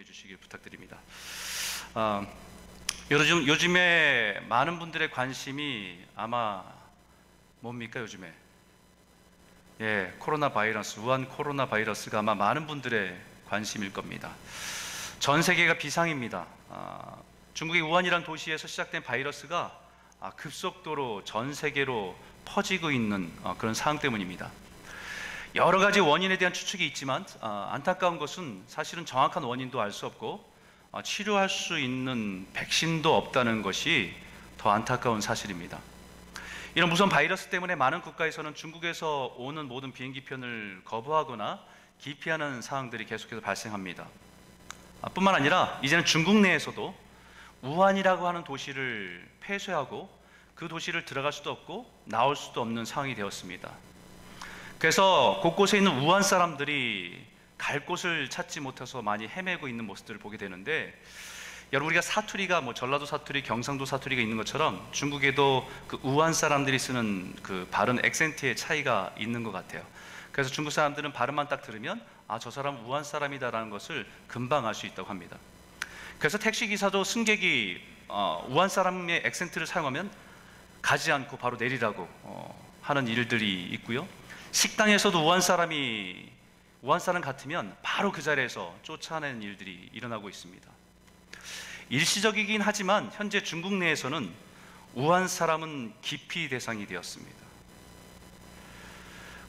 격려해 주시길 부탁드립니다. 아, 요즘 요즘에 많은 분들의 관심이 아마 뭡니까 요즘에? 예, 코로나 바이러스, 우한 코로나 바이러스가 아마 많은 분들의 관심일 겁니다. 전 세계가 비상입니다. 아, 중국의 우한이라는 도시에서 시작된 바이러스가 아, 급속도로 전 세계로 퍼지고 있는 어, 그런 상황 때문입니다. 여러 가지 원인에 대한 추측이 있지만 어, 안타까운 것은 사실은 정확한 원인도 알 수 없고 어, 치료할 수 있는 백신도 없다는 것이 더 안타까운 사실입니다. 이런 무서운 바이러스 때문에 많은 국가에서는 중국에서 오는 모든 비행기 편을 거부하거나 기피하는 상황들이 계속해서 발생합니다. 아, 뿐만 아니라 이제는 중국 내에서도 우한이라고 하는 도시를 폐쇄하고 그 도시를 들어갈 수도 없고 나올 수도 없는 상황이 되었습니다. 그래서 곳곳에 있는 우한 사람들이 갈 곳을 찾지 못해서 많이 헤매고 있는 모습들을 보게 되는데 여러분 우리가 사투리가 뭐 전라도 사투리, 경상도 사투리가 있는 것처럼 중국에도 그 우한 사람들이 쓰는 그 발음 액센트의 차이가 있는 것 같아요. 그래서 중국 사람들은 발음만 딱 들으면 아 저 사람 우한 사람이다라는 것을 금방 알 수 있다고 합니다. 그래서 택시 기사도 승객이 어, 우한 사람의 액센트를 사용하면 가지 않고 바로 내리라고 어, 하는 일들이 있고요. 식당에서도 우한 사람이 우한 사람 같으면 바로 그 자리에서 쫓아내는 일들이 일어나고 있습니다. 일시적이긴 하지만 현재 중국 내에서는 우한 사람은 기피 대상이 되었습니다.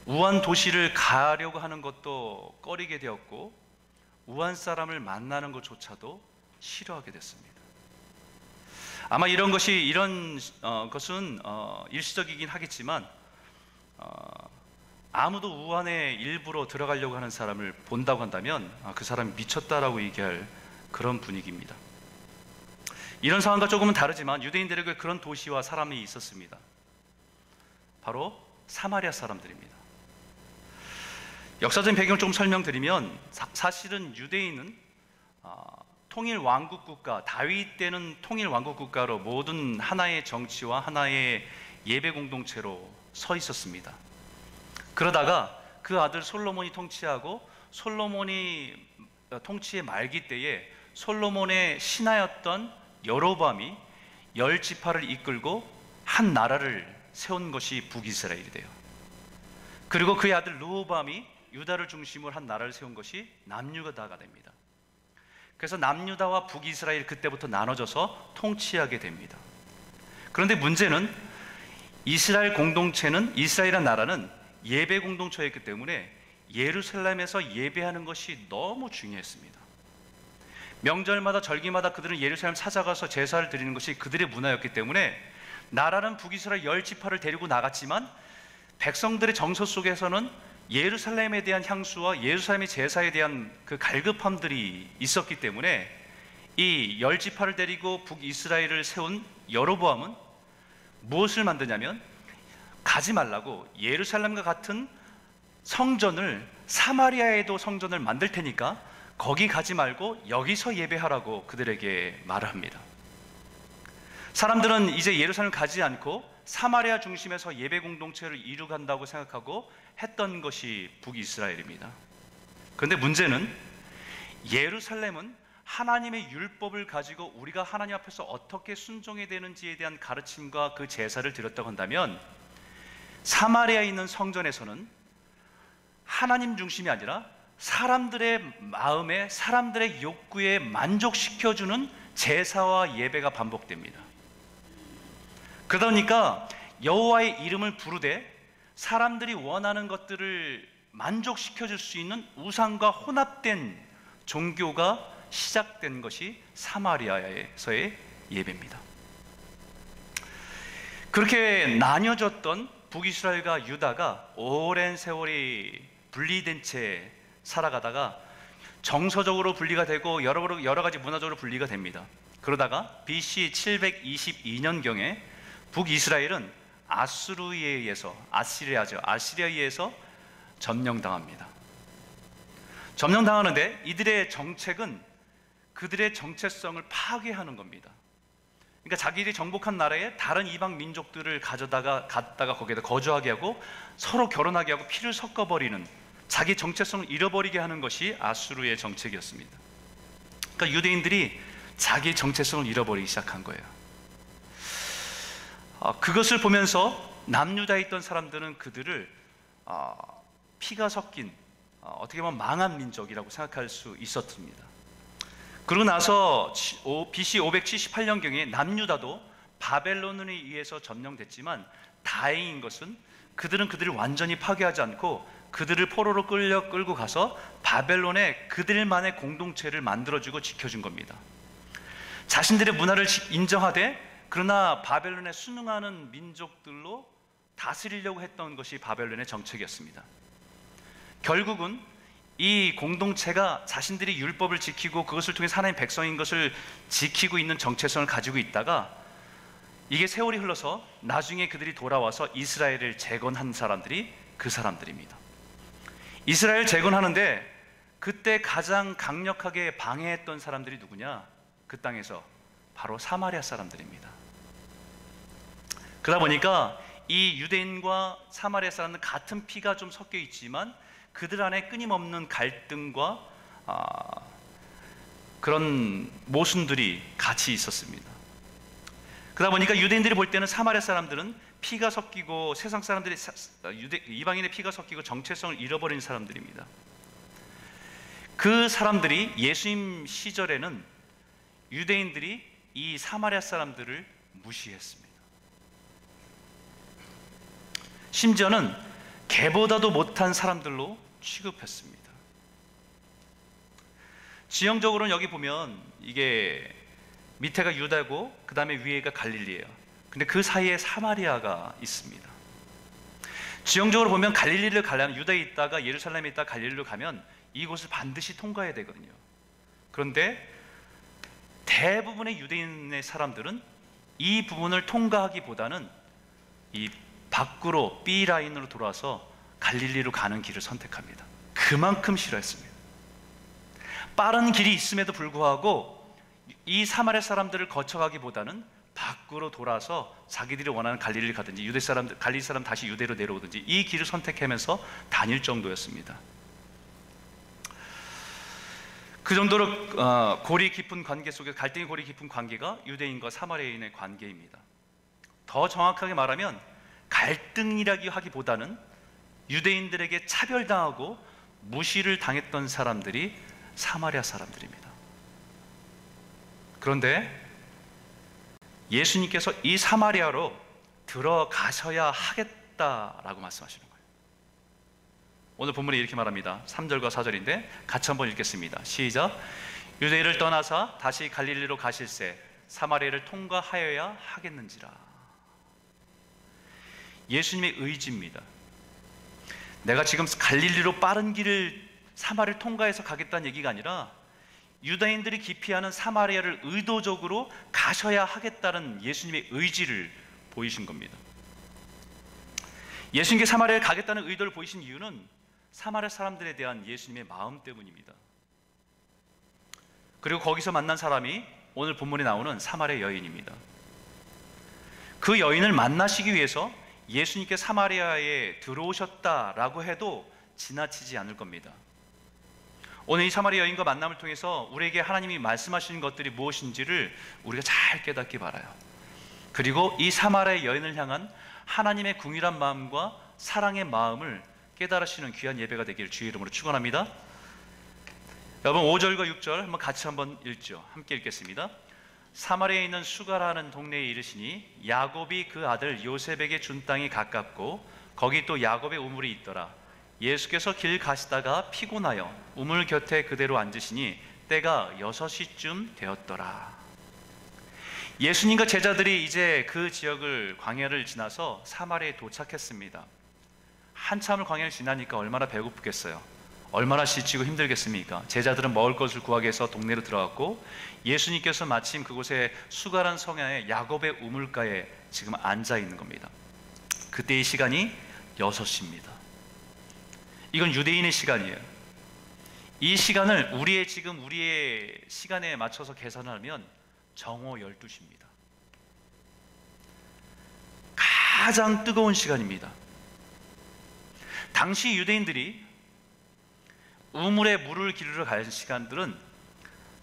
우한 도시를 가려고 하는 것도 꺼리게 되었고 우한 사람을 만나는 것조차도 싫어하게 됐습니다. 아마 이런 것이 이런 어, 것은 어, 일시적이긴 하겠지만 어, 아무도 우한에 일부러 들어가려고 하는 사람을 본다고 한다면 아, 그 사람이 미쳤다라고 얘기할 그런 분위기입니다. 이런 상황과 조금은 다르지만 유대인들에게 그런 도시와 사람이 있었습니다. 바로 사마리아 사람들입니다. 역사적인 배경을 좀 설명드리면 사, 실은 유대인은 어, 통일 왕국 국가 다윗 때는 통일 왕국 국가로 모든 하나의 정치와 하나의 예배 공동체로 서 있었습니다. 그러다가 그 아들 솔로몬이 통치하고 솔로몬이 통치의 말기 때에 솔로몬의 신하였던 여로밤이 열 지파를 이끌고 한 나라를 세운 것이 북이스라엘이 돼요. 그리고 그의 아들 루호밤이 유다를 중심으로 한 나라를 세운 것이 남유다가 됩니다. 그래서 남유다와 북이스라엘 그때부터 나눠져서 통치하게 됩니다. 그런데 문제는 이스라엘 공동체는 이스라엘이라는 나라는 예배 공동체였기 때문에 예루살렘에서 예배하는 것이 너무 중요했습니다. 명절마다 절기마다 그들은 예루살렘 찾아가서 제사를 드리는 것이 그들의 문화였기 때문에 나라는 북이스라엘 열 지파를 데리고 나갔지만 백성들의 정서 속에서는 예루살렘에 대한 향수와 예루살렘의 제사에 대한 그 갈급함들이 있었기 때문에 이 열 지파를 데리고 북이스라엘을 세운 여로보암은 무엇을 만드냐면 가지 말라고 예루살렘과 같은 성전을 사마리아에도 성전을 만들 테니까 거기 가지 말고 여기서 예배하라고 그들에게 말을 합니다. 사람들은 이제 예루살렘 가지 않고 사마리아 중심에서 예배 공동체를 이루간다고 생각하고 했던 것이 북이스라엘입니다. 그런데 문제는 예루살렘은 하나님의 율법을 가지고 우리가 하나님 앞에서 어떻게 순종해야 되는지에 대한 가르침과 그 제사를 드렸다고 한다면 사마리아에 있는 성전에서는 하나님 중심이 아니라 사람들의 마음에 사람들의 욕구에 만족시켜주는 제사와 예배가 반복됩니다. 그러니까 여호와의 이름을 부르되 사람들이 원하는 것들을 만족시켜 줄 수 있는 우상과 혼합된 종교가 시작된 것이 사마리아에서의 예배입니다. 그렇게 나뉘어졌던 북이스라엘과 유다가 오랜 세월이 분리된 채 살아가다가 정서적으로 분리가 되고 여러, 여러 가지 문화적으로 분리가 됩니다. 그러다가 BC 722년경에 북이스라엘은 아수르에 의해서 아시리아죠. 아시리아에 의해서 점령당합니다. 점령당하는데 이들의 정책은 그들의 정체성을 파괴하는 겁니다. 그러니까 자기들이 정복한 나라에 다른 이방 민족들을 가져다가 갔다가 거기에다 거주하게 하고 서로 결혼하게 하고 피를 섞어 버리는 자기 정체성을 잃어버리게 하는 것이 아수르의 정책이었습니다. 그러니까 유대인들이 자기 정체성을 잃어버리기 시작한 거예요. 어, 그것을 보면서 남유다에 있던 사람들은 그들을 어, 피가 섞인 어, 어떻게 보면 망한 민족이라고 생각할 수 있었습니다. 그러고 나서 BC 578년경에 남유다도 바벨론에 의해서 점령됐지만 다행인 것은 그들은 그들을 완전히 파괴하지 않고 그들을 포로로 끌려 끌고 가서 바벨론에 그들만의 공동체를 만들어주고 지켜준 겁니다. 자신들의 문화를 인정하되 그러나 바벨론에 순응하는 민족들로 다스리려고 했던 것이 바벨론의 정책이었습니다. 결국은 이 공동체가 자신들이 율법을 지키고 그것을 통해 하나님 백성인 것을 지키고 있는 정체성을 가지고 있다가 이게 세월이 흘러서 나중에 그들이 돌아와서 이스라엘을 재건한 사람들이 그 사람들입니다. 이스라엘 재건하는데 그때 가장 강력하게 방해했던 사람들이 누구냐? 그 땅에서 바로 사마리아 사람들입니다. 그러다 보니까 이 유대인과 사마리아 사람은 같은 피가 좀 섞여 있지만 그들 안에 끊임없는 갈등과 아, 그런 모순들이 같이 있었습니다. 그러다 보니까 유대인들이 볼 때는 사마리아 사람들은 피가 섞이고 세상 사람들이 유대, 이방인의 피가 섞이고 정체성을 잃어버린 사람들입니다. 그 사람들이 예수님 시절에는 유대인들이 이 사마리아 사람들을 무시했습니다. 심지어는 개보다도 못한 사람들로 취급했습니다. 지형적으로는 여기 보면 이게 밑에가 유다고 그 다음에 위에가 갈릴리예요. 근데 그 사이에 사마리아가 있습니다. 지형적으로 보면 갈릴리를 가려면 유다에 있다가 예루살렘에 있다 갈릴리로 가면 이곳을 반드시 통과해야 되거든요. 그런데 대부분의 유대인의 사람들은 이 부분을 통과하기보다는 이 밖으로 B 라인으로 돌아서 갈릴리로 가는 길을 선택합니다. 그만큼 싫어했습니다. 빠른 길이 있음에도 불구하고 이 사마리아 사람들을 거쳐가기보다는 밖으로 돌아서 자기들이 원하는 갈릴리를 가든지 유대 사람들 갈릴리 사람 다시 유대로 내려오든지 이 길을 선택하면서 다닐 정도였습니다. 그 정도로 어, 고리 깊은 관계 속에 갈등이 고리 깊은 관계가 유대인과 사마리아인의 관계입니다. 더 정확하게 말하면 갈등이라기 하기보다는 유대인들에게 차별당하고 무시를 당했던 사람들이 사마리아 사람들입니다. 그런데 예수님께서 이 사마리아로 들어가셔야 하겠다라고 말씀하시는 거예요. 오늘 본문에 이렇게 말합니다. 3절과 4절인데 같이 한번 읽겠습니다. 시작. 유대를 떠나사 다시 갈릴리로 가실새 사마리아를 통과하여야 하겠는지라. 예수님의 의지입니다. 내가 지금 갈릴리로 빠른 길을 사마리를 통과해서 가겠다는 얘기가 아니라 유다인들이 기피하는 사마리아를 의도적으로 가셔야 하겠다는 예수님의 의지를 보이신 겁니다. 예수님께 사마리아를 가겠다는 의도를 보이신 이유는 사마리아 사람들에 대한 예수님의 마음 때문입니다. 그리고 거기서 만난 사람이 오늘 본문에 나오는 사마리아 여인입니다. 그 여인을 만나시기 위해서 예수님께 사마리아에 들어오셨다라고 해도 지나치지 않을 겁니다. 오늘 이 사마리아 여인과 만남을 통해서 우리에게 하나님이 말씀하시는 것들이 무엇인지를 우리가 잘 깨닫기 바라요. 그리고 이 사마리아 여인을 향한 하나님의 궁일한 마음과 사랑의 마음을 깨달으시는 귀한 예배가 되기를 주의 이름으로 축원합니다. 여러분 5절과 6절 한번 같이 한번 읽죠. 함께 읽겠습니다. 사마리아에 있는 수가라는 동네에 이르시니 야곱이 그 아들 요셉에게 준 땅이 가깝고 거기 또 야곱의 우물이 있더라. 예수께서 길 가시다가 피곤하여 우물 곁에 그대로 앉으시니 때가 여섯 시쯤 되었더라. 예수님과 제자들이 이제 그 지역을 광야를 지나서 사마리에 도착했습니다. 한참을 광야를 지나니까 얼마나 배고프겠어요. 얼마나 지치고 힘들겠습니까? 제자들은 먹을 것을 구하기 위해서 동네로 들어갔고 예수님께서 마침 그곳에 수가란 성야의 야곱의 우물가에 지금 앉아 있는 겁니다. 그때의 시간이 6시입니다. 이건 유대인의 시간이에요. 이 시간을 우리의 지금 우리의 시간에 맞춰서 계산하면 정오 12시입니다. 가장 뜨거운 시간입니다. 당시 유대인들이 우물에 물을 기르러 갈 시간들은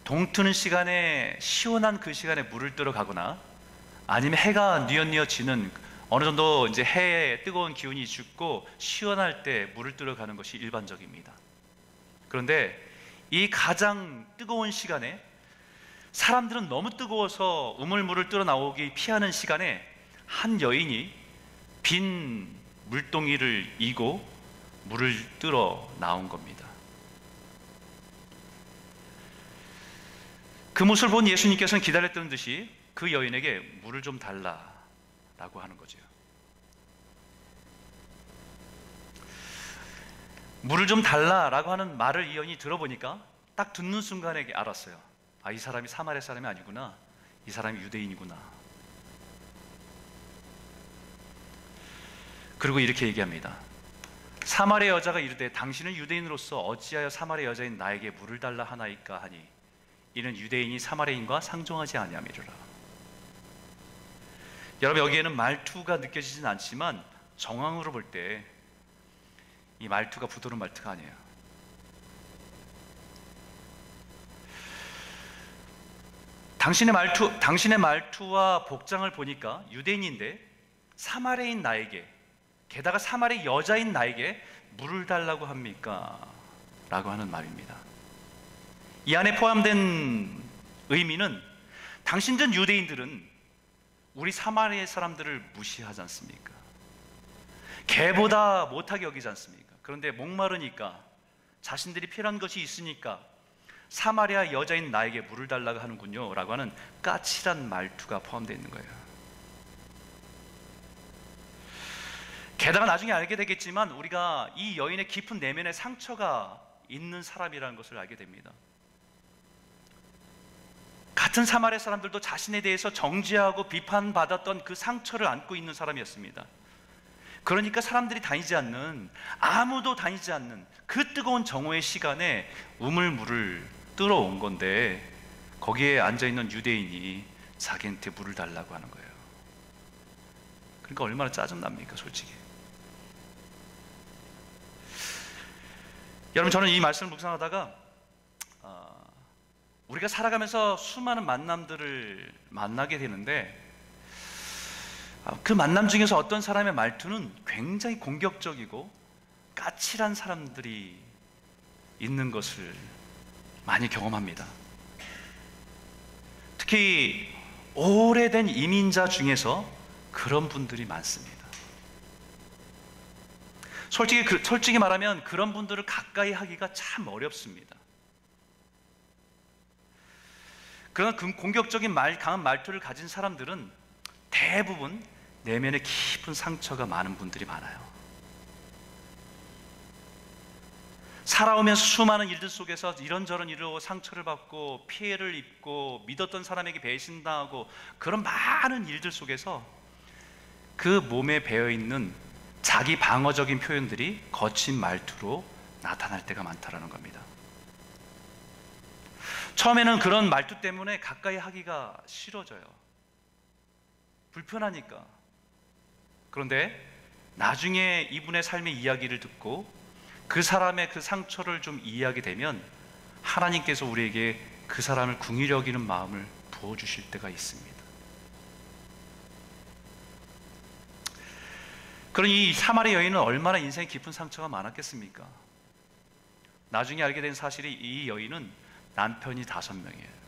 동트는 시간에 시원한 그 시간에 물을 뜨러 가거나 아니면 해가 뉘엿뉘엿 지는 어느 정도 이제 해의 뜨거운 기운이 죽고 시원할 때 물을 뜨러 가는 것이 일반적입니다. 그런데 이 가장 뜨거운 시간에 사람들은 너무 뜨거워서 우물물을 뜨러 나오기 피하는 시간에 한 여인이 빈 물동이를 이고 물을 뜨러 나온 겁니다. 그 모습을 본 예수님께서는 기다렸던 듯이 그 여인에게 물을 좀 달라라고 하는 거죠. 물을 좀 달라라고 하는 말을 이 여인이 들어보니까 딱 듣는 순간에 알았어요. 아, 이 사람이 사마리아 사람이 아니구나. 이 사람이 유대인이구나. 그리고 이렇게 얘기합니다. 사마리아 여자가 이르되 당신은 유대인으로서 어찌하여 사마리아 여자인 나에게 물을 달라 하나이까 하니 이는 유대인이 사마리아인과 상종하지 아니함이로라. 여러분 여기에는 말투가 느껴지진 않지만 정황으로 볼 때 이 말투가 부드러운 말투가 아니에요. 당신의 말투, 당신의 말투와 복장을 보니까 유대인인데 사마리아인 나에게 게다가 사마리아 여자인 나에게 물을 달라고 합니까? 라고 하는 말입니다. 이 안에 포함된 의미는 당신들 유대인들은 우리 사마리아 사람들을 무시하지 않습니까? 개보다 못하게 여기지 않습니까? 그런데 목마르니까 자신들이 필요한 것이 있으니까 사마리아 여자인 나에게 물을 달라고 하는군요. 라고 하는 까칠한 말투가 포함되어 있는 거예요. 게다가 나중에 알게 되겠지만 우리가 이 여인의 깊은 내면에 상처가 있는 사람이라는 것을 알게 됩니다. 같은 사마리아 사람들도 자신에 대해서 정죄하고 비판받았던 그 상처를 안고 있는 사람이었습니다. 그러니까 사람들이 다니지 않는 아무도 다니지 않는 그 뜨거운 정오의 시간에 우물물을 뜨러 온 건데 거기에 앉아 있는 유대인이 자기한테 물을 달라고 하는 거예요. 그러니까 얼마나 짜증 납니까, 솔직히. 여러분 저는 이 말씀을 묵상하다가 어, 우리가 살아가면서 수많은 만남들을 만나게 되는데 어, 그 만남 중에서 어떤 사람의 말투는 굉장히 공격적이고 까칠한 사람들이 있는 것을 많이 경험합니다. 특히 오래된 이민자 중에서 그런 분들이 많습니다. 솔직히, 그, 솔직히 말하면 그런 분들을 가까이 하기가 참 어렵습니다. 그런 공격적인 말, 강한 말투를 가진 사람들은 대부분 내면에 깊은 상처가 많은 분들이 많아요. 살아오면서 수많은 일들 속에서 이런저런 일로 상처를 받고 피해를 입고 믿었던 사람에게 배신당하고 그런 많은 일들 속에서 그 몸에 배어 있는 자기 방어적인 표현들이 거친 말투로 나타날 때가 많다라는 겁니다. 처음에는 그런 말투 때문에 가까이 하기가 싫어져요. 불편하니까. 그런데 나중에 이분의 삶의 이야기를 듣고 그 사람의 그 상처를 좀 이해하게 되면 하나님께서 우리에게 그 사람을 궁히 여기는 마음을 부어주실 때가 있습니다. 그런 이 사마리 여인은 얼마나 인생에 깊은 상처가 많았겠습니까? 나중에 알게 된 사실이 이 여인은 남편이 다섯 명이에요.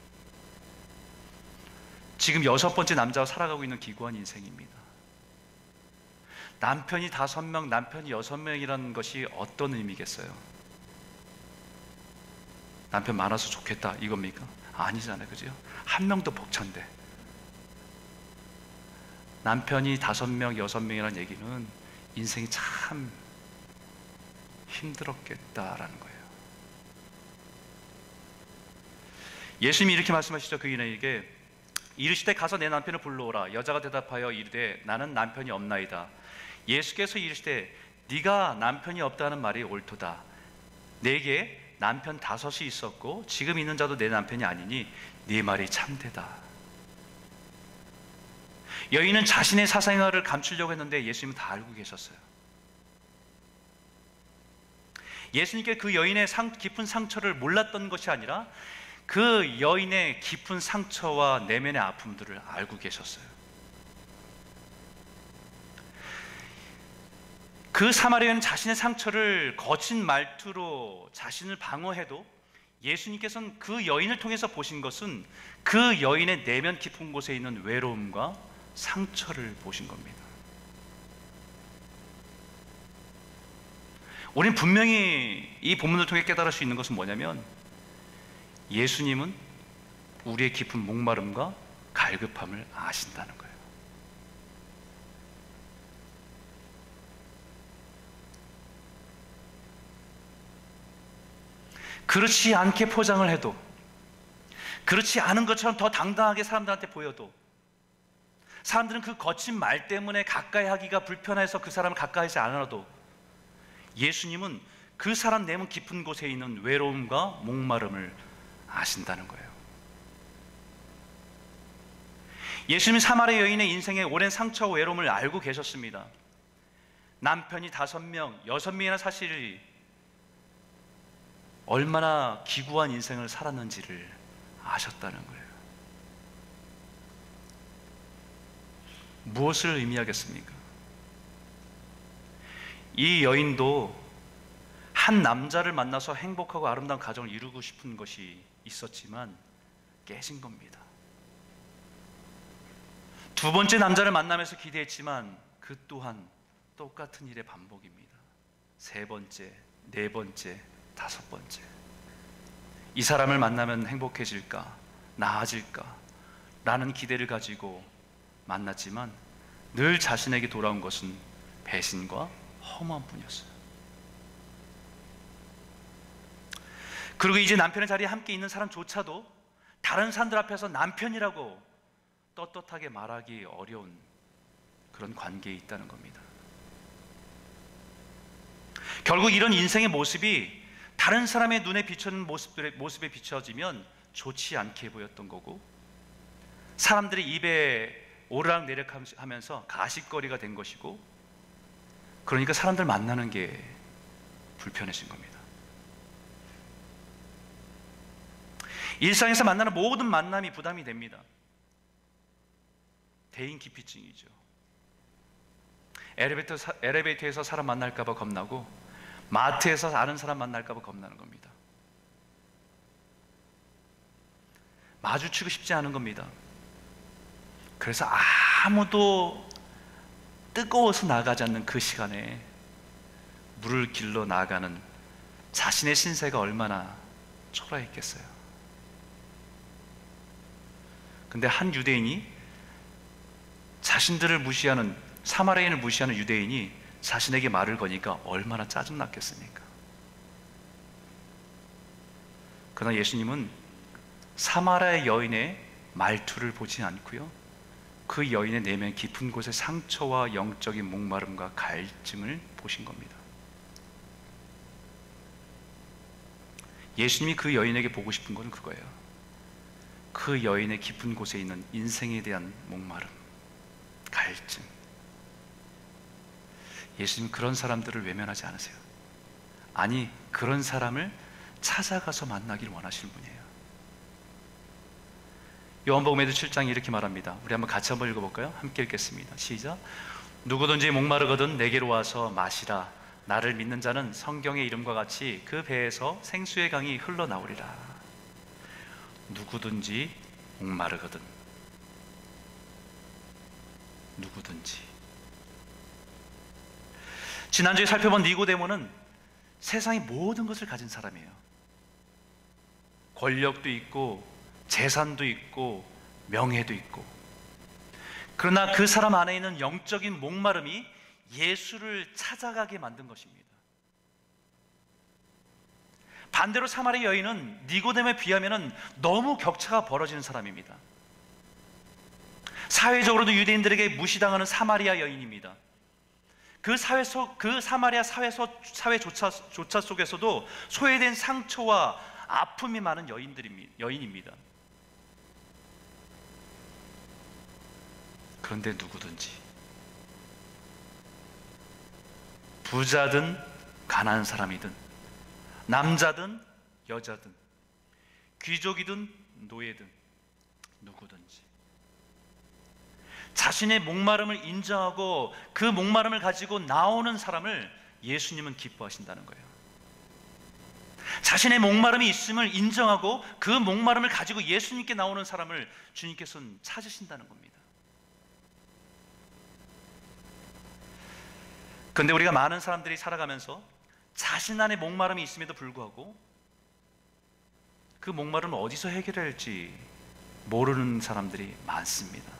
지금 여섯 번째 남자와 살아가고 있는 기구한 인생입니다. 남편이 다섯 명, 남편이 여섯 명이라는 것이 어떤 의미겠어요? 남편 많아서 좋겠다 이겁니까? 아니잖아요, 그죠? 한 명도 벅찬데 남편이 다섯 명, 여섯 명이라는 얘기는 인생이 참 힘들었겠다라는 거예요. 예수님이 이렇게 말씀하시죠. 그 인에게 이르시되 가서 내 남편을 불러오라. 여자가 대답하여 이르되 나는 남편이 없나이다. 예수께서 이르시되 네가 남편이 없다는 말이 옳도다. 내게 남편 다섯이 있었고 지금 있는 자도 내 남편이 아니니 네 말이 참되다. 여인은 자신의 사생활을 감추려고 했는데 예수님은 다 알고 계셨어요. 예수님께 그 여인의 상, 깊은 상처를 몰랐던 것이 아니라 그 여인의 깊은 상처와 내면의 아픔들을 알고 계셨어요. 그 사마리아는 자신의 상처를 거친 말투로 자신을 방어해도 예수님께서는 그 여인을 통해서 보신 것은 그 여인의 내면 깊은 곳에 있는 외로움과 상처를 보신 겁니다. 우리는 분명히 이 본문을 통해 깨달을 수 있는 것은 뭐냐면 예수님은 우리의 깊은 목마름과 갈급함을 아신다는 거예요. 그렇지 않게 포장을 해도 그렇지 않은 것처럼 더 당당하게 사람들한테 보여도 사람들은 그 거친 말 때문에 가까이 하기가 불편해서 그 사람을 가까이 하지 않아도 예수님은 그 사람 내면 깊은 곳에 있는 외로움과 목마름을 아신다는 거예요. 예수님 사마리 여인의 인생의 오랜 상처와 외로움을 알고 계셨습니다. 남편이 다섯 명, 여섯 명이나 사실 얼마나 기구한 인생을 살았는지를 아셨다는 거예요. 무엇을 의미하겠습니까? 이 여인도 한 남자를 만나서 행복하고 아름다운 가정을 이루고 싶은 것이 있었지만 깨진 겁니다. 두 번째 남자를 만나면서 기대했지만 그 또한 똑같은 일의 반복입니다. 세 번째, 네 번째, 다섯 번째. 이 사람을 만나면 행복해질까, 나아질까, 라는 기대를 가지고 만났지만 늘 자신에게 돌아온 것은 배신과 허무한 뿐이었어요. 그리고 이제 남편의 자리에 함께 있는 사람조차도 다른 사람들 앞에서 남편이라고 떳떳하게 말하기 어려운 그런 관계에 있다는 겁니다. 결국 이런 인생의 모습이 다른 사람의 눈에 비추는 모습들의 모습에 비춰지면 좋지 않게 보였던 거고 사람들의 입에 오르락 내리락 하면서 가식거리가 된 것이고 그러니까 사람들 만나는 게 불편해진 겁니다. 일상에서 만나는 모든 만남이 부담이 됩니다. 대인 기피증이죠. 엘리베이터, 엘리베이터에서 사람 만날까봐 겁나고 마트에서 아는 사람 만날까봐 겁나는 겁니다. 마주치고 싶지 않은 겁니다. 그래서 아무도 뜨거워서 나가지 않는 그 시간에 물을 길러 나가는 자신의 신세가 얼마나 초라했겠어요. 근데 한 유대인이 자신들을 무시하는 사마리아인을 무시하는 유대인이 자신에게 말을 거니까 얼마나 짜증났겠습니까? 그러나 예수님은 사마라의 여인의 말투를 보지 않고요. 그 여인의 내면 깊은 곳의 상처와 영적인 목마름과 갈증을 보신 겁니다. 예수님이 그 여인에게 보고 싶은 것은 그거예요. 그 여인의 깊은 곳에 있는 인생에 대한 목마름, 갈증. 예수님 그런 사람들을 외면하지 않으세요. 아니, 그런 사람을 찾아가서 만나기를 원하시는 분이에요. 요한복음에도 7장이 이렇게 말합니다. 우리 한번 같이 한번 읽어볼까요? 함께 읽겠습니다. 시작. 누구든지 목마르거든 내게로 와서 마시라. 나를 믿는 자는 성경의 이름과 같이 그 배에서 생수의 강이 흘러나오리라. 누구든지 목마르거든. 누구든지. 지난주에 살펴본 니고데모는 세상의 모든 것을 가진 사람이에요. 권력도 있고 재산도 있고 명예도 있고 그러나 그 사람 안에 있는 영적인 목마름이 예수를 찾아가게 만든 것입니다. 반대로 사마리 여인은 니고데모에 비하면 너무 격차가 벌어지는 사람입니다. 사회적으로도 유대인들에게 무시당하는 사마리아 여인입니다. 그 사회 속, 그 사마리아 사회 속, 사회 조차, 조차 속에서도 소외된 상처와 아픔이 많은 여인들입니다. 여인입니다. 그런데 누구든지 부자든 가난한 사람이든 남자든 여자든 귀족이든 노예든 누구든지 자신의 목마름을 인정하고 그 목마름을 가지고 나오는 사람을 예수님은 기뻐하신다는 거예요. 자신의 목마름이 있음을 인정하고 그 목마름을 가지고 예수님께 나오는 사람을 주님께서는 찾으신다는 겁니다. 근데 우리가 많은 사람들이 살아가면서 자신 안에 목마름이 있음에도 불구하고 그 목마름을 어디서 해결할지 모르는 사람들이 많습니다.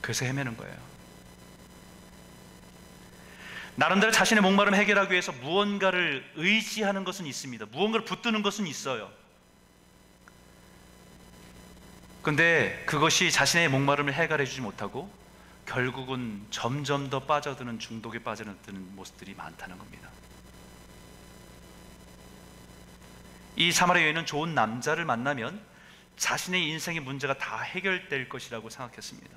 그래서 헤매는 거예요. 나름대로 자신의 목마름 해결하기 위해서 무언가를 의지하는 것은 있습니다. 무언가를 붙드는 것은 있어요. 근데 그것이 자신의 목마름을 해결해 주지 못하고 결국은 점점 더 빠져드는 중독에 빠져드는 모습들이 많다는 겁니다. 이 사마리아 여인은 좋은 남자를 만나면 자신의 인생의 문제가 다 해결될 것이라고 생각했습니다.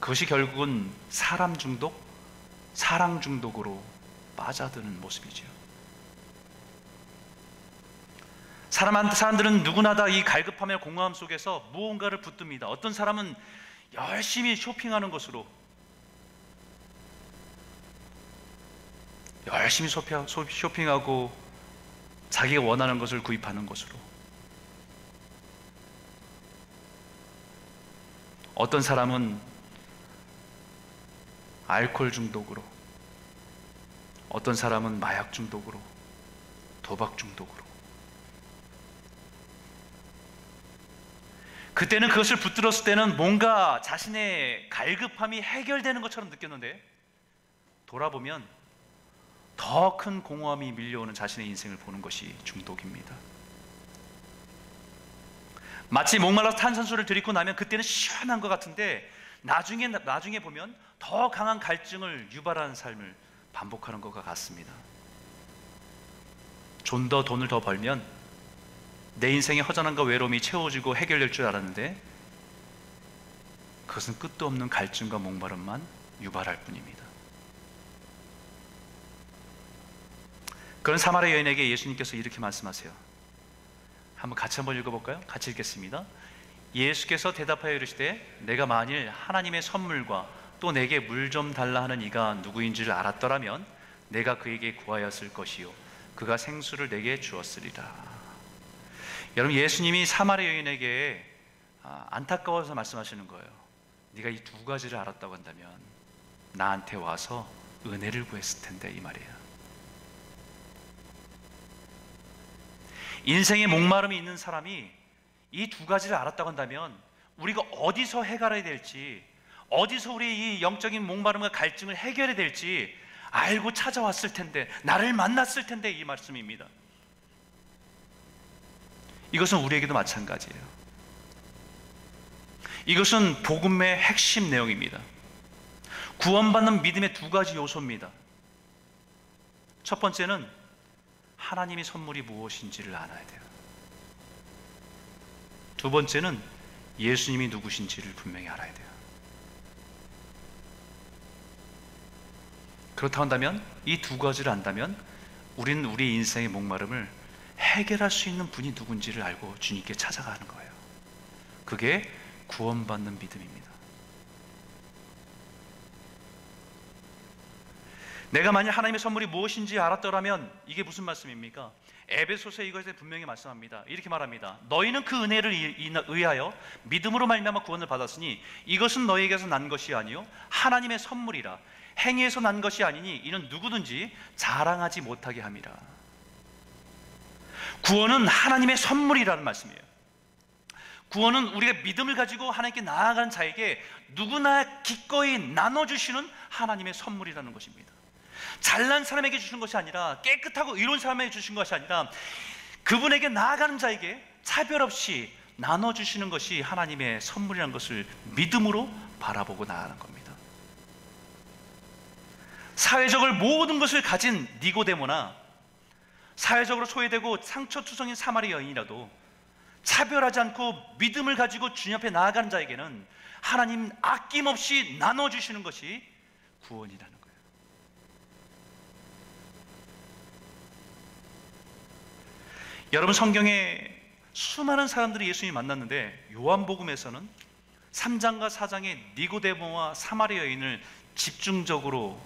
그것이 결국은 사람 중독, 사랑 중독으로 빠져드는 모습이죠. 사람, 사람들은 누구나 다 이 갈급함의 공허함 속에서 무언가를 붙듭니다. 어떤 사람은 열심히 쇼핑하는 것으로. 열심히 쇼핑하고 자기가 원하는 것을 구입하는 것으로. 어떤 사람은 알코올 중독으로 어떤 사람은 마약 중독으로 도박 중독으로 그때는 그것을 붙들었을 때는 뭔가 자신의 갈급함이 해결되는 것처럼 느꼈는데 돌아보면 더 큰 공허함이 밀려오는 자신의 인생을 보는 것이 중독입니다. 마치 목말라서 탄산수를 들이고 나면 그때는 시원한 것 같은데 나중에 나중에 보면 더 강한 갈증을 유발하는 삶을 반복하는 것과 같습니다. 좀 더 돈을 더 벌면 내 인생의 허전함과 외로움이 채워지고 해결될 줄 알았는데 그것은 끝도 없는 갈증과 목마름만 유발할 뿐입니다. 그런 사마리아 여인에게 예수님께서 이렇게 말씀하세요. 한번 같이 한번 읽어볼까요? 같이 읽겠습니다. 예수께서 대답하여 이르시되 내가 만일 하나님의 선물과 또 내게 물 좀 달라 하는 이가 누구인지를 알았더라면 내가 그에게 구하였을 것이요 그가 생수를 내게 주었으리라. 여러분 예수님이 사마리 여인에게 아, 안타까워서 말씀하시는 거예요. 네가 이 두 가지를 알았다고 한다면 나한테 와서 은혜를 구했을 텐데 이 말이에요. 인생의 목마름이 있는 사람이 이 두 가지를 알았다고 한다면 우리가 어디서 해결해야 될지 어디서 우리 이 영적인 목마름과 갈증을 해결해야 될지 알고 찾아왔을 텐데 나를 만났을 텐데 이 말씀입니다. 이것은 우리에게도 마찬가지예요. 이것은 복음의 핵심 내용입니다. 구원받는 믿음의 두 가지 요소입니다. 첫 번째는 하나님의 선물이 무엇인지를 알아야 돼요. 두 번째는 예수님이 누구신지를 분명히 알아야 돼요. 그렇다 한다면 이 두 가지를 안다면 우리는 우리 인생의 목마름을 해결할 수 있는 분이 누군지를 알고 주님께 찾아가는 거예요. 그게 구원받는 믿음입니다. 내가 만약 하나님의 선물이 무엇인지 알았더라면 이게 무슨 말씀입니까? 에베소서에 이것에 분명히 말씀합니다. 이렇게 말합니다. 너희는 그 은혜를 의하여 믿음으로 말미암아 구원을 받았으니 이것은 너희에게서 난 것이 아니요 하나님의 선물이라 행위에서 난 것이 아니니 이는 누구든지 자랑하지 못하게 함이라. 구원은 하나님의 선물이라는 말씀이에요. 구원은 우리가 믿음을 가지고 하나님께 나아가는 자에게 누구나 기꺼이 나눠주시는 하나님의 선물이라는 것입니다. 잘난 사람에게 주신 것이 아니라 깨끗하고 의로운 사람에게 주신 것이 아니라 그분에게 나아가는 자에게 차별 없이 나눠주시는 것이 하나님의 선물이라는 것을 믿음으로 바라보고 나아가는 겁니다. 사회적으로 모든 것을 가진 니고데모나 사회적으로 소외되고 상처 투성인 사마리 여인이라도 차별하지 않고 믿음을 가지고 주님 앞에 나아가는 자에게는 하나님 아낌없이 나눠주시는 것이 구원이라는 거예요. 여러분 성경에 수많은 사람들이 예수님 만났는데 요한복음에서는 3장과 4장의 니고데모와 사마리 여인을 집중적으로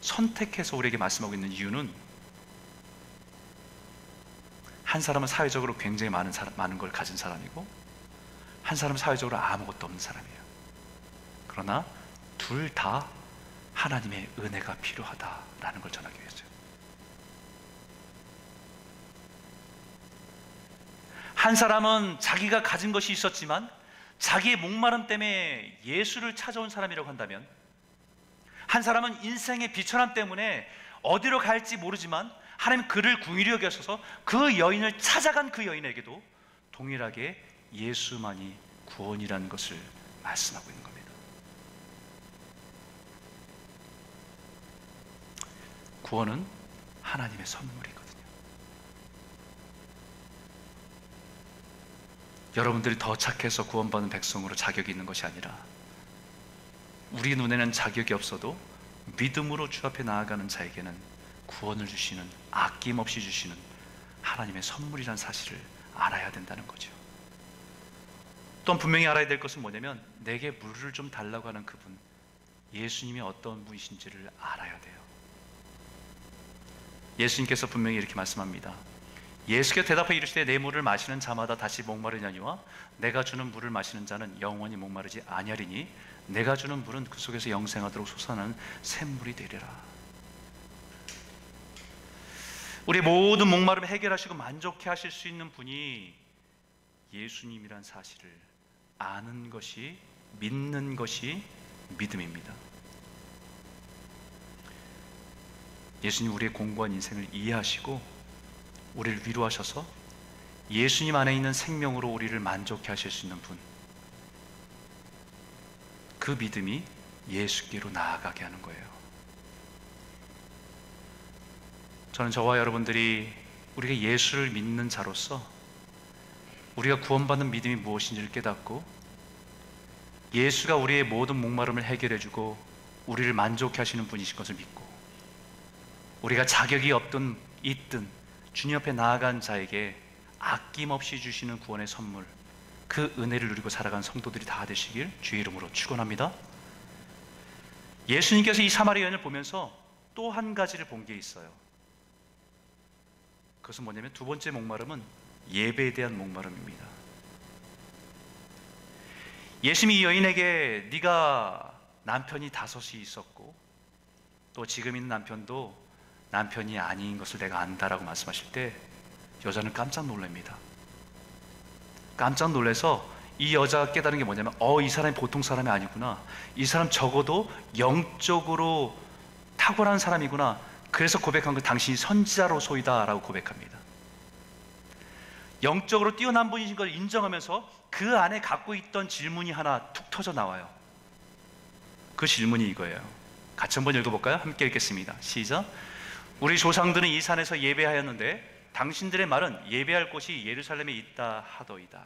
선택해서 우리에게 말씀하고 있는 이유는 한 사람은 사회적으로 굉장히 많은 사람, 많은 걸 가진 사람이고 한 사람은 사회적으로 아무것도 없는 사람이에요. 그러나 둘 다 하나님의 은혜가 필요하다라는 걸 전하기 위해서요. 한 사람은 자기가 가진 것이 있었지만 자기의 목마름 때문에 예수를 찾아온 사람이라고 한다면 한 사람은 인생의 비천함 때문에 어디로 갈지 모르지만 하나님 그를 궁일히 여겨서 그 여인을 찾아간 그 여인에게도 동일하게 예수만이 구원이라는 것을 말씀하고 있는 겁니다. 구원은 하나님의 선물이거든요. 여러분들이 더 착해서 구원받는 백성으로 자격이 있는 것이 아니라 우리 눈에는 자격이 없어도 믿음으로 주 앞에 나아가는 자에게는 구원을 주시는 아낌없이 주시는 하나님의 선물이라는 사실을 알아야 된다는 거죠. 또한 분명히 알아야 될 것은 뭐냐면 내게 물을 좀 달라고 하는 그분 예수님이 어떤 분이신지를 알아야 돼요. 예수님께서 분명히 이렇게 말씀합니다. 예수께 대답해 이르시되 내 물을 마시는 자마다 다시 목마르냐니와 내가 주는 물을 마시는 자는 영원히 목마르지 아니하리니 내가 주는 물은 그 속에서 영생하도록 솟아나는 샘물이 되리라. 우리 모든 목마름을 해결하시고 만족해 하실 수 있는 분이 예수님이란 사실을 아는 것이 믿는 것이 믿음입니다. 예수님 우리의 공고한 인생을 이해하시고 우리를 위로하셔서 예수님 안에 있는 생명으로 우리를 만족해 하실 수 있는 분. 그 믿음이 예수께로 나아가게 하는 거예요. 저는 저와 여러분들이 우리가 예수를 믿는 자로서 우리가 구원받는 믿음이 무엇인지를 깨닫고 예수가 우리의 모든 목마름을 해결해 주고 우리를 만족해 하시는 분이신 것을 믿고 우리가 자격이 없든 있든 주님 앞에 나아간 자에게 아낌없이 주시는 구원의 선물 그 은혜를 누리고 살아간 성도들이 다 되시길 주의 이름으로 축원합니다. 예수님께서 이 사마리 여인을 보면서 또 한 가지를 본 게 있어요. 그것은 뭐냐면 두 번째 목마름은 예배에 대한 목마름입니다. 예수님이 이 여인에게 네가 남편이 다섯이 있었고 또 지금 있는 남편도 남편이 아닌 것을 내가 안다라고 말씀하실 때 여자는 깜짝 놀랍니다. 깜짝 놀래서 이 여자가 깨달은 게 뭐냐면 어 이 사람이 보통 사람이 아니구나 이 사람 적어도 영적으로 탁월한 사람이구나 그래서 고백한 거 당신이 선지자로소이다 라고 고백합니다. 영적으로 뛰어난 분이신 걸 인정하면서 그 안에 갖고 있던 질문이 하나 툭 터져 나와요. 그 질문이 이거예요. 같이 한번 읽어볼까요? 함께 읽겠습니다. 시작. 우리 조상들은 이 산에서 예배하였는데 당신들의 말은 예배할 곳이 예루살렘에 있다 하더이다.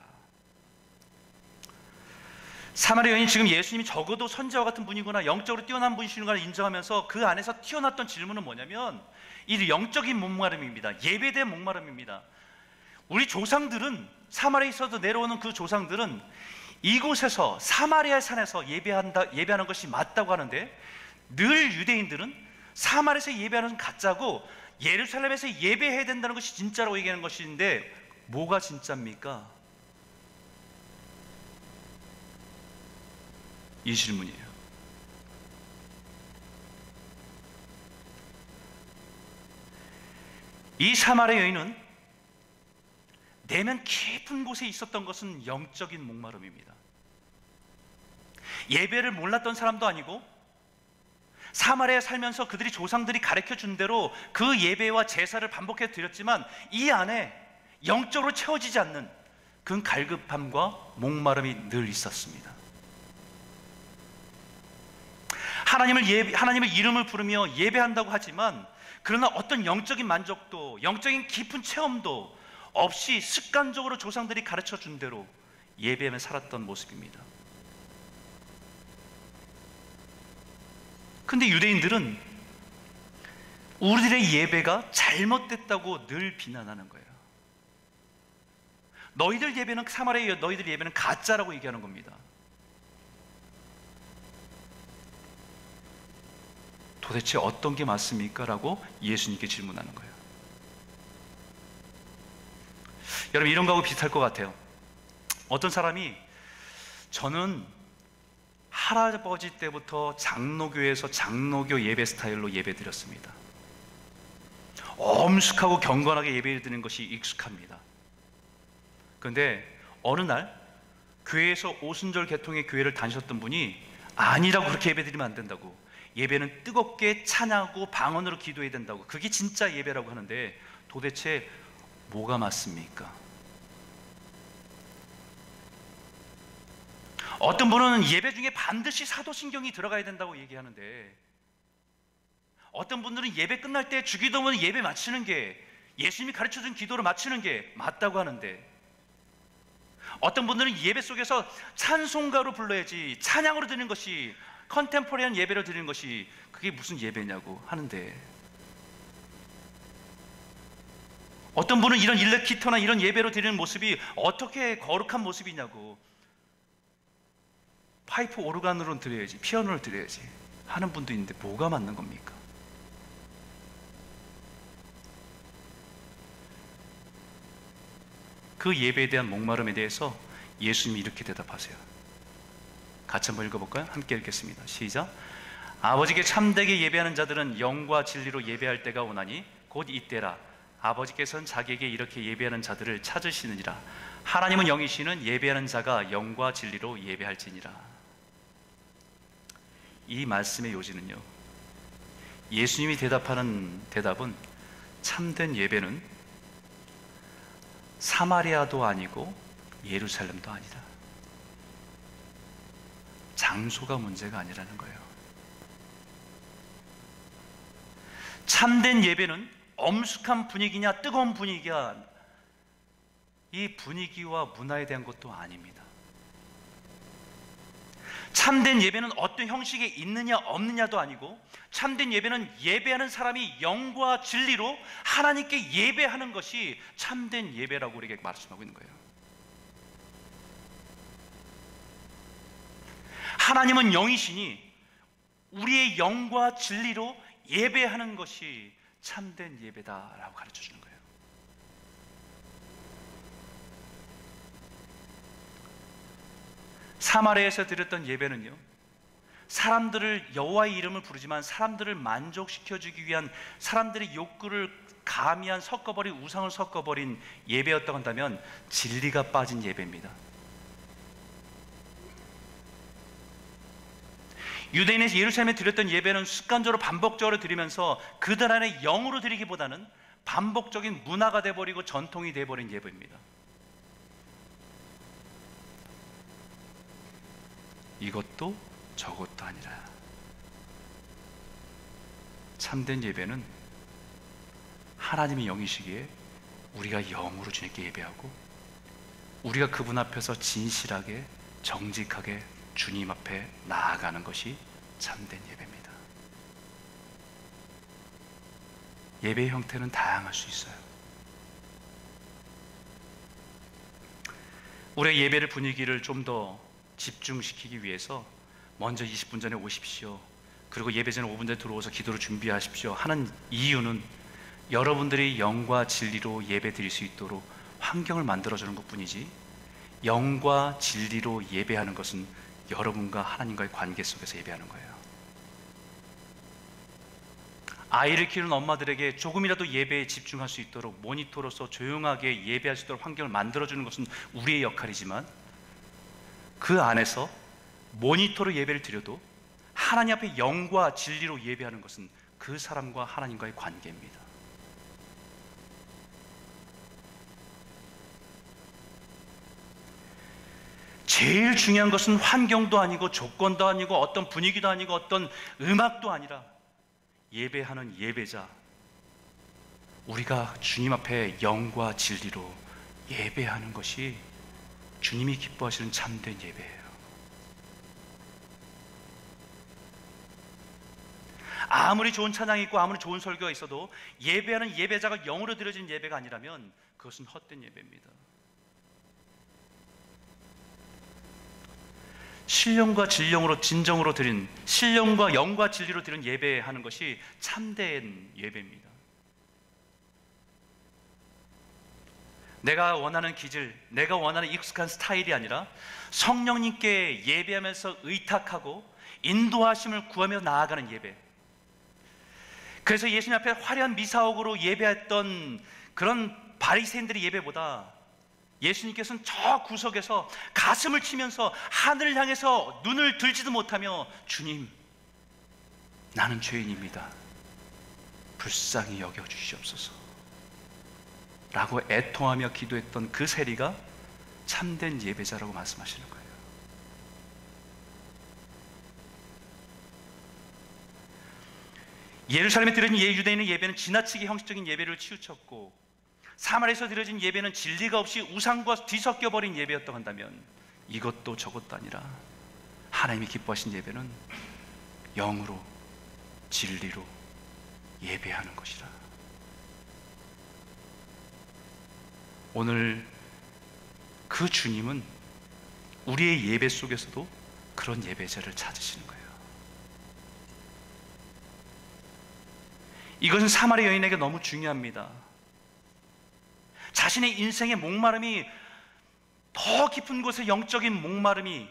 사마리 여인이 지금 예수님이 적어도 선지와 같은 분이구나 영적으로 뛰어난 분이시는 걸 인정하면서 그 안에서 튀어났던 질문은 뭐냐면 이 영적인 목마름입니다. 예배대 목마름입니다. 우리 조상들은 사마리아에서도 내려오는 그 조상들은 이곳에서 사마리아 산에서 예배한다 예배하는 것이 맞다고 하는데 늘 유대인들은 사마리아에서 예배하는 가짜고 예루살렘에서 예배해야 된다는 것이 진짜라고 얘기하는 것인데 뭐가 진짜입니까? 이 질문이에요. 이 사마리 여인은 내면 깊은 곳에 있었던 것은 영적인 목마름입니다. 예배를 몰랐던 사람도 아니고 사마리아에 살면서 그들이 조상들이 가르쳐 준 대로 그 예배와 제사를 반복해 드렸지만 이 안에 영적으로 채워지지 않는 그 갈급함과 목마름이 늘 있었습니다. 하나님을 예배, 하나님의 이름을 부르며 예배한다고 하지만 그러나 어떤 영적인 만족도, 영적인 깊은 체험도 없이 습관적으로 조상들이 가르쳐 준 대로 예배하며 살았던 모습입니다. 근데 유대인들은 우리들의 예배가 잘못됐다고 늘 비난하는 거예요. 너희들 예배는 사마리아 너희들 예배는 가짜라고 얘기하는 겁니다. 도대체 어떤 게 맞습니까? 라고 예수님께 질문하는 거예요. 여러분 이런 거하고 비슷할 것 같아요. 어떤 사람이 저는 할아버지 때부터 장로교에서 장로교 예배 스타일로 예배 드렸습니다. 엄숙하고 경건하게 예배 드리는 것이 익숙합니다. 그런데 어느 날 교회에서 오순절 개통의 교회를 다니셨던 분이 아니라고 그렇게 예배 드리면 안 된다고 예배는 뜨겁게 찬양하고 방언으로 기도해야 된다고 그게 진짜 예배라고 하는데 도대체 뭐가 맞습니까? 어떤 분은 예배 중에 반드시 사도신경이 들어가야 된다고 얘기하는데 어떤 분들은 예배 끝날 때 주기도문 예배 마치는 게 예수님이 가르쳐 준 기도를 마치는 게 맞다고 하는데 어떤 분들은 예배 속에서 찬송가로 불러야지 찬양으로 드리는 것이 컨템포리한 예배를 드리는 것이 그게 무슨 예배냐고 하는데 어떤 분은 이런 일렉기터나 이런 예배로 드리는 모습이 어떻게 거룩한 모습이냐고 파이프 오르간으로 드려야지 피아노를 드려야지 하는 분도 있는데 뭐가 맞는 겁니까? 그 예배에 대한 목마름에 대해서 예수님이 이렇게 대답하세요. 같이 한번 읽어볼까요? 함께 읽겠습니다. 시작. 아버지께 참되게 예배하는 자들은 영과 진리로 예배할 때가 오나니 곧 이때라. 아버지께서는 자기에게 이렇게 예배하는 자들을 찾으시느니라. 하나님은 영이시는 예배하는 자가 영과 진리로 예배할지니라. 이 말씀의 요지는요. 예수님이 대답하는 대답은 참된 예배는 사마리아도 아니고 예루살렘도 아니다. 장소가 문제가 아니라는 거예요. 참된 예배는 엄숙한 분위기냐 뜨거운 분위기야 이 분위기와 문화에 대한 것도 아닙니다. 참된 예배는 어떤 형식이 있느냐 없느냐도 아니고 참된 예배는 예배하는 사람이 영과 진리로 하나님께 예배하는 것이 참된 예배라고 우리에게 말씀하고 있는 거예요. 하나님은 영이시니 우리의 영과 진리로 예배하는 것이 참된 예배다라고 가르쳐 주는 거예요. 사마리아에서 드렸던 예배는요. 사람들을 여호와의 이름을 부르지만 사람들을 만족시켜 주기 위한 사람들의 욕구를 가미한 섞어버린 우상을 섞어버린 예배였다고 한다면 진리가 빠진 예배입니다. 유대인에서 예루살렘에 드렸던 예배는 습관적으로 반복적으로 드리면서 그들 안에 영으로 드리기보다는 반복적인 문화가 돼버리고 전통이 돼버린 예배입니다. 이것도 저것도 아니라 참된 예배는 하나님이 영이시기에 우리가 영으로 주님께 예배하고 우리가 그분 앞에서 진실하게 정직하게 주님 앞에 나아가는 것이 참된 예배입니다. 예배 형태는 다양할 수 있어요. 우리의 예배를 분위기를 좀 더 집중시키기 위해서 먼저 20분 전에 오십시오. 그리고 예배 전에 5분 전에 들어오서 기도를 준비하십시오. 하는 이유는 여러분들이 영과 진리로 예배 드릴 수 있도록 환경을 만들어주는 것 뿐이지 영과 진리로 예배하는 것은 여러분과 하나님과의 관계 속에서 예배하는 거예요. 아이를 키우는 엄마들에게 조금이라도 예배에 집중할 수 있도록 모니터로서 조용하게 예배할 수 있도록 환경을 만들어주는 것은 우리의 역할이지만 그 안에서 모니터로 예배를 드려도 하나님 앞에 영과 진리로 예배하는 것은 그 사람과 하나님과의 관계입니다. 제일 중요한 것은 환경도 아니고 조건도 아니고 어떤 분위기도 아니고 어떤 음악도 아니라 예배하는 예배자 우리가 주님 앞에 영과 진리로 예배하는 것이 주님이 기뻐하시는 참된 예배예요. 아무리 좋은 찬양이 있고 아무리 좋은 설교가 있어도 예배하는 예배자가 영으로 드려진 예배가 아니라면 그것은 헛된 예배입니다. 신령과 진령으로 진정으로 드린 신령과 영과 진리로 드린 예배하는 것이 참된 예배입니다. 내가 원하는 기질, 내가 원하는 익숙한 스타일이 아니라 성령님께 예배하면서 의탁하고 인도하심을 구하며 나아가는 예배. 그래서 예수님 앞에 화려한 미사옥으로 예배했던 그런 바리새인들의 예배보다 예수님께서는 저 구석에서 가슴을 치면서 하늘을 향해서 눈을 들지도 못하며 주님 나는 죄인입니다. 불쌍히 여겨 주시옵소서. 라고 애통하며 기도했던 그 세리가 참된 예배자라고 말씀하시는 거예요. 예루살렘에 드려진 예 유대인의 예배는 지나치게 형식적인 예배를 치우쳤고 사마리아에서 드려진 예배는 진리가 없이 우상과 뒤섞여 버린 예배였다고 한다면 이것도 저것도 아니라 하나님이 기뻐하신 예배는 영으로 진리로 예배하는 것이라. 오늘 그 주님은 우리의 예배 속에서도 그런 예배자를 찾으시는 거예요. 이것은 사마리 여인에게 너무 중요합니다. 자신의 인생의 목마름이 더 깊은 곳의 영적인 목마름이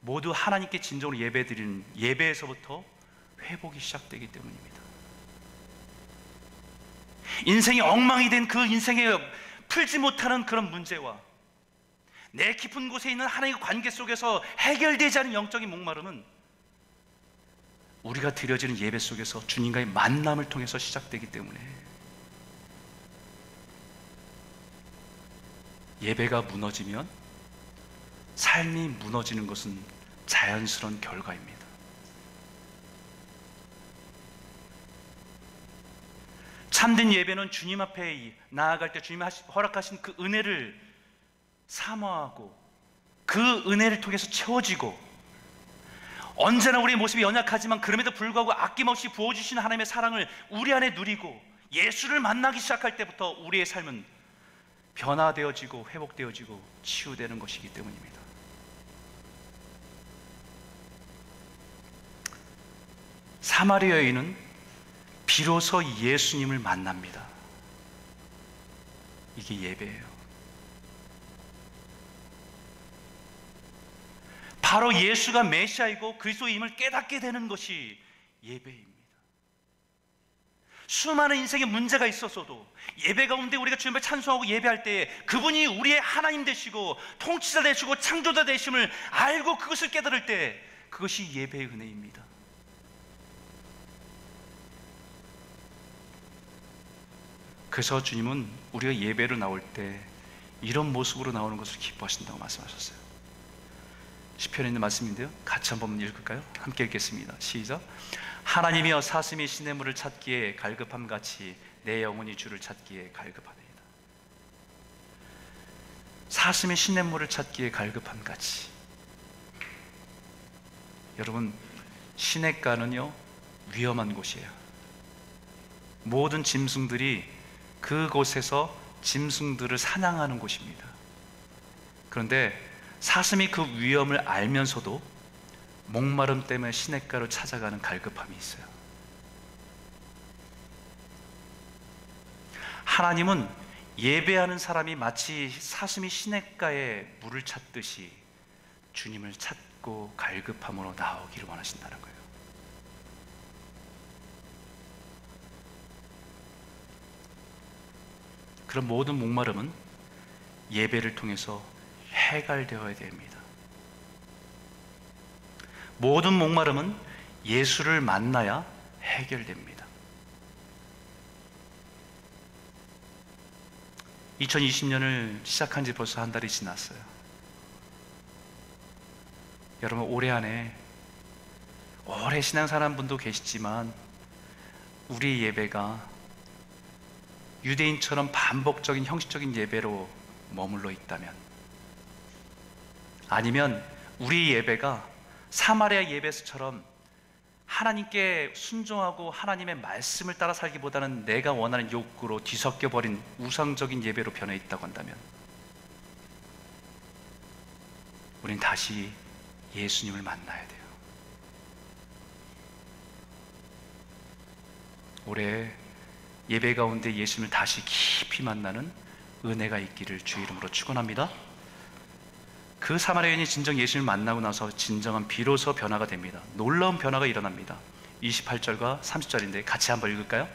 모두 하나님께 진정으로 예배드리는 예배에서부터 회복이 시작되기 때문입니다. 인생이 엉망이 된 그 인생에 풀지 못하는 그런 문제와 내 깊은 곳에 있는 하나님의 관계 속에서 해결되지 않은 영적인 목마름은 우리가 드려지는 예배 속에서 주님과의 만남을 통해서 시작되기 때문에 예배가 무너지면 삶이 무너지는 것은 자연스러운 결과입니다. 참된 예배는 주님 앞에 나아갈 때 주님 허락하신 그 은혜를 사모하고 그 은혜를 통해서 채워지고 언제나 우리의 모습이 연약하지만 그럼에도 불구하고 아낌없이 부어주시는 하나님의 사랑을 우리 안에 누리고 예수를 만나기 시작할 때부터 우리의 삶은 변화되어지고 회복되어지고 치유되는 것이기 때문입니다. 사마리아 여인은 비로소 예수님을 만납니다. 이게 예배예요. 바로 예수가 메시아이고 그리스도임을 깨닫게 되는 것이 예배입니다. 수많은 인생에 문제가 있었어도 예배 가운데 우리가 주님을 찬송하고 예배할 때 그분이 우리의 하나님 되시고 통치자 되시고 창조자 되심을 알고 그것을 깨달을 때 그것이 예배의 은혜입니다. 그래서 주님은 우리가 예배로 나올 때 이런 모습으로 나오는 것을 기뻐하신다고 말씀하셨어요. 시편에 있는 말씀인데요. 같이 한번 읽을까요? 함께 읽겠습니다. 시작. 하나님이여 사슴이 시냇물을 찾기에 갈급함 같이 내 영혼이 주를 찾기에 갈급하니이다. 사슴이 시냇물을 찾기에 갈급함 같이. 여러분 시냇가는요 위험한 곳이에요. 모든 짐승들이 그곳에서 짐승들을 사냥하는 곳입니다. 그런데 사슴이 그 위험을 알면서도 목마름 때문에 시냇가로 찾아가는 갈급함이 있어요. 하나님은 예배하는 사람이 마치 사슴이 시냇가에 물을 찾듯이 주님을 찾고 갈급함으로 나오기를 원하신다는 거예요. 그런 모든 목마름은 예배를 통해서 해갈되어야 됩니다. 모든 목마름은 예수를 만나야 해결됩니다. 2020년을 시작한 지 벌써 한 달이 지났어요. 여러분, 올해 안에 오래 신앙사람 분도 계시지만 우리 예배가 유대인처럼 반복적인 형식적인 예배로 머물러 있다면 아니면 우리 예배가 사마리아 예배처럼 하나님께 순종하고 하나님의 말씀을 따라 살기보다는 내가 원하는 욕구로 뒤섞여 버린 우상적인 예배로 변해 있다고 한다면 우린 다시 예수님을 만나야 돼요. 올해 예배 가운데 예수님을 다시 깊이 만나는 은혜가 있기를 주 이름으로 축원합니다. 그 사마리아 여인이 진정 예수님을 만나고 나서 진정한 비로소 변화가 됩니다. 놀라운 변화가 일어납니다. 28절과 30절인데 같이 한번 읽을까요?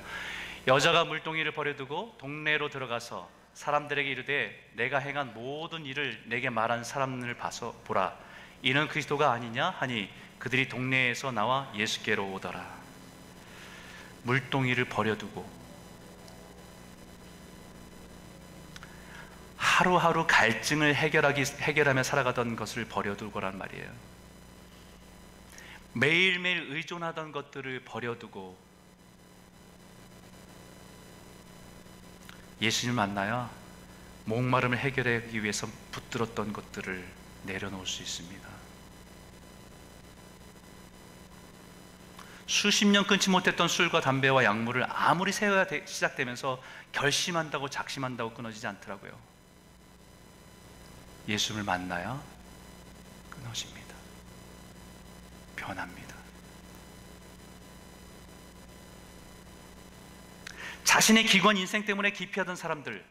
여자가 물동이를 버려두고 동네로 들어가서 사람들에게 이르되 내가 행한 모든 일을 내게 말한 사람을 봐서 보라 이는 그리스도가 아니냐 하니 그들이 동네에서 나와 예수께로 오더라 물동이를 버려두고 하루하루 갈증을 해결하기, 해결하며 살아가던 것을 버려두고란 말이에요. 매일매일 의존하던 것들을 버려두고 예수님을 만나야 목마름을 해결하기 위해서 붙들었던 것들을 내려놓을 수 있습니다. 수십 년 끊지 못했던 술과 담배와 약물을 아무리 세워야 되- 시작되면서 결심한다고 작심한다고 끊어지지 않더라고요. 예수님을 만나야 끊어집니다. 변합니다. 자신의 기관 인생 때문에 기피하던 사람들,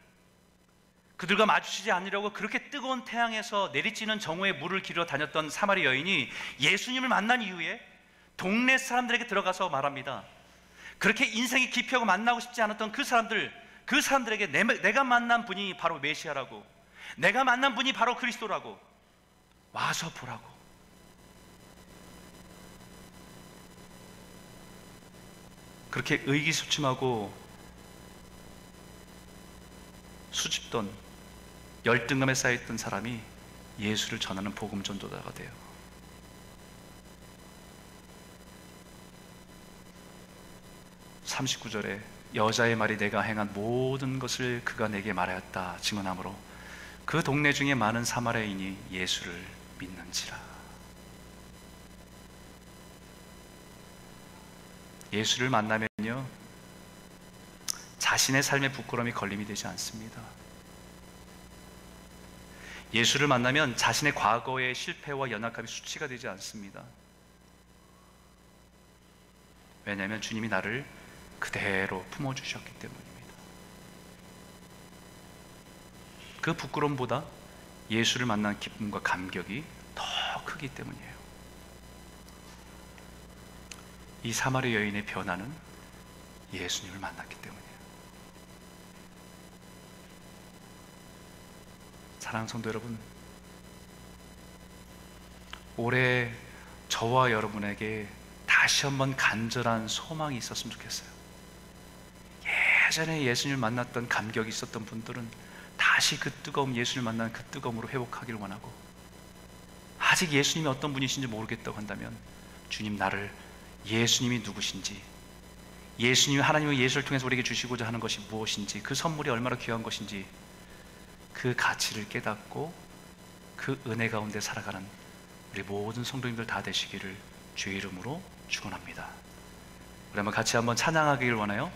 그들과 마주치지 않으려고 그렇게 뜨거운 태양에서 내리쬐는 정오에 물을 기르러 다녔던 사마리 여인이 예수님을 만난 이후에 동네 사람들에게 들어가서 말합니다. 그렇게 인생이 기피하고 만나고 싶지 않았던 그 사람들, 그 사람들에게 내, 내가 만난 분이 바로 메시아라고, 내가 만난 분이 바로 그리스도라고, 와서 보라고. 그렇게 의기소침하고 수집던 열등감에 쌓여있던 사람이 예수를 전하는 복음 전도자가 돼요. (39절에) 여자의 말이 내가 행한 모든 것을 그가 내게 말하였다 증언하므로 그 동네 중에 많은 사마리아인이 예수를 믿는지라 예수를 만나면요 자신의 삶의 부끄러움이 걸림이 되지 않습니다. 예수를 만나면 자신의 과거의 실패와 연약함이 수치가 되지 않습니다. 왜냐하면 주님이 나를 그대로 품어주셨기 때문입니다. 그 부끄러움보다 예수를 만난 기쁨과 감격이 더 크기 때문이에요. 이 사마리 여인의 변화는 예수님을 만났기 때문이에요. 사랑하는 성도 여러분, 올해 저와 여러분에게 다시 한번 간절한 소망이 있었으면 좋겠어요. 예전에 예수님을 만났던 감격이 있었던 분들은 다시 그 뜨거움, 예수님을 만난 그 뜨거움으로 회복하기를 원하고 아직 예수님이 어떤 분이신지 모르겠다고 한다면 주님 나를 예수님이 누구신지 예수님이 하나님의 예수를 통해서 우리에게 주시고자 하는 것이 무엇인지 그 선물이 얼마나 귀한 것인지 그 가치를 깨닫고 그 은혜 가운데 살아가는 우리 모든 성도님들 다 되시기를 주의 이름으로 축원합니다. 우리 한번 같이 한번 찬양하기를 원해요.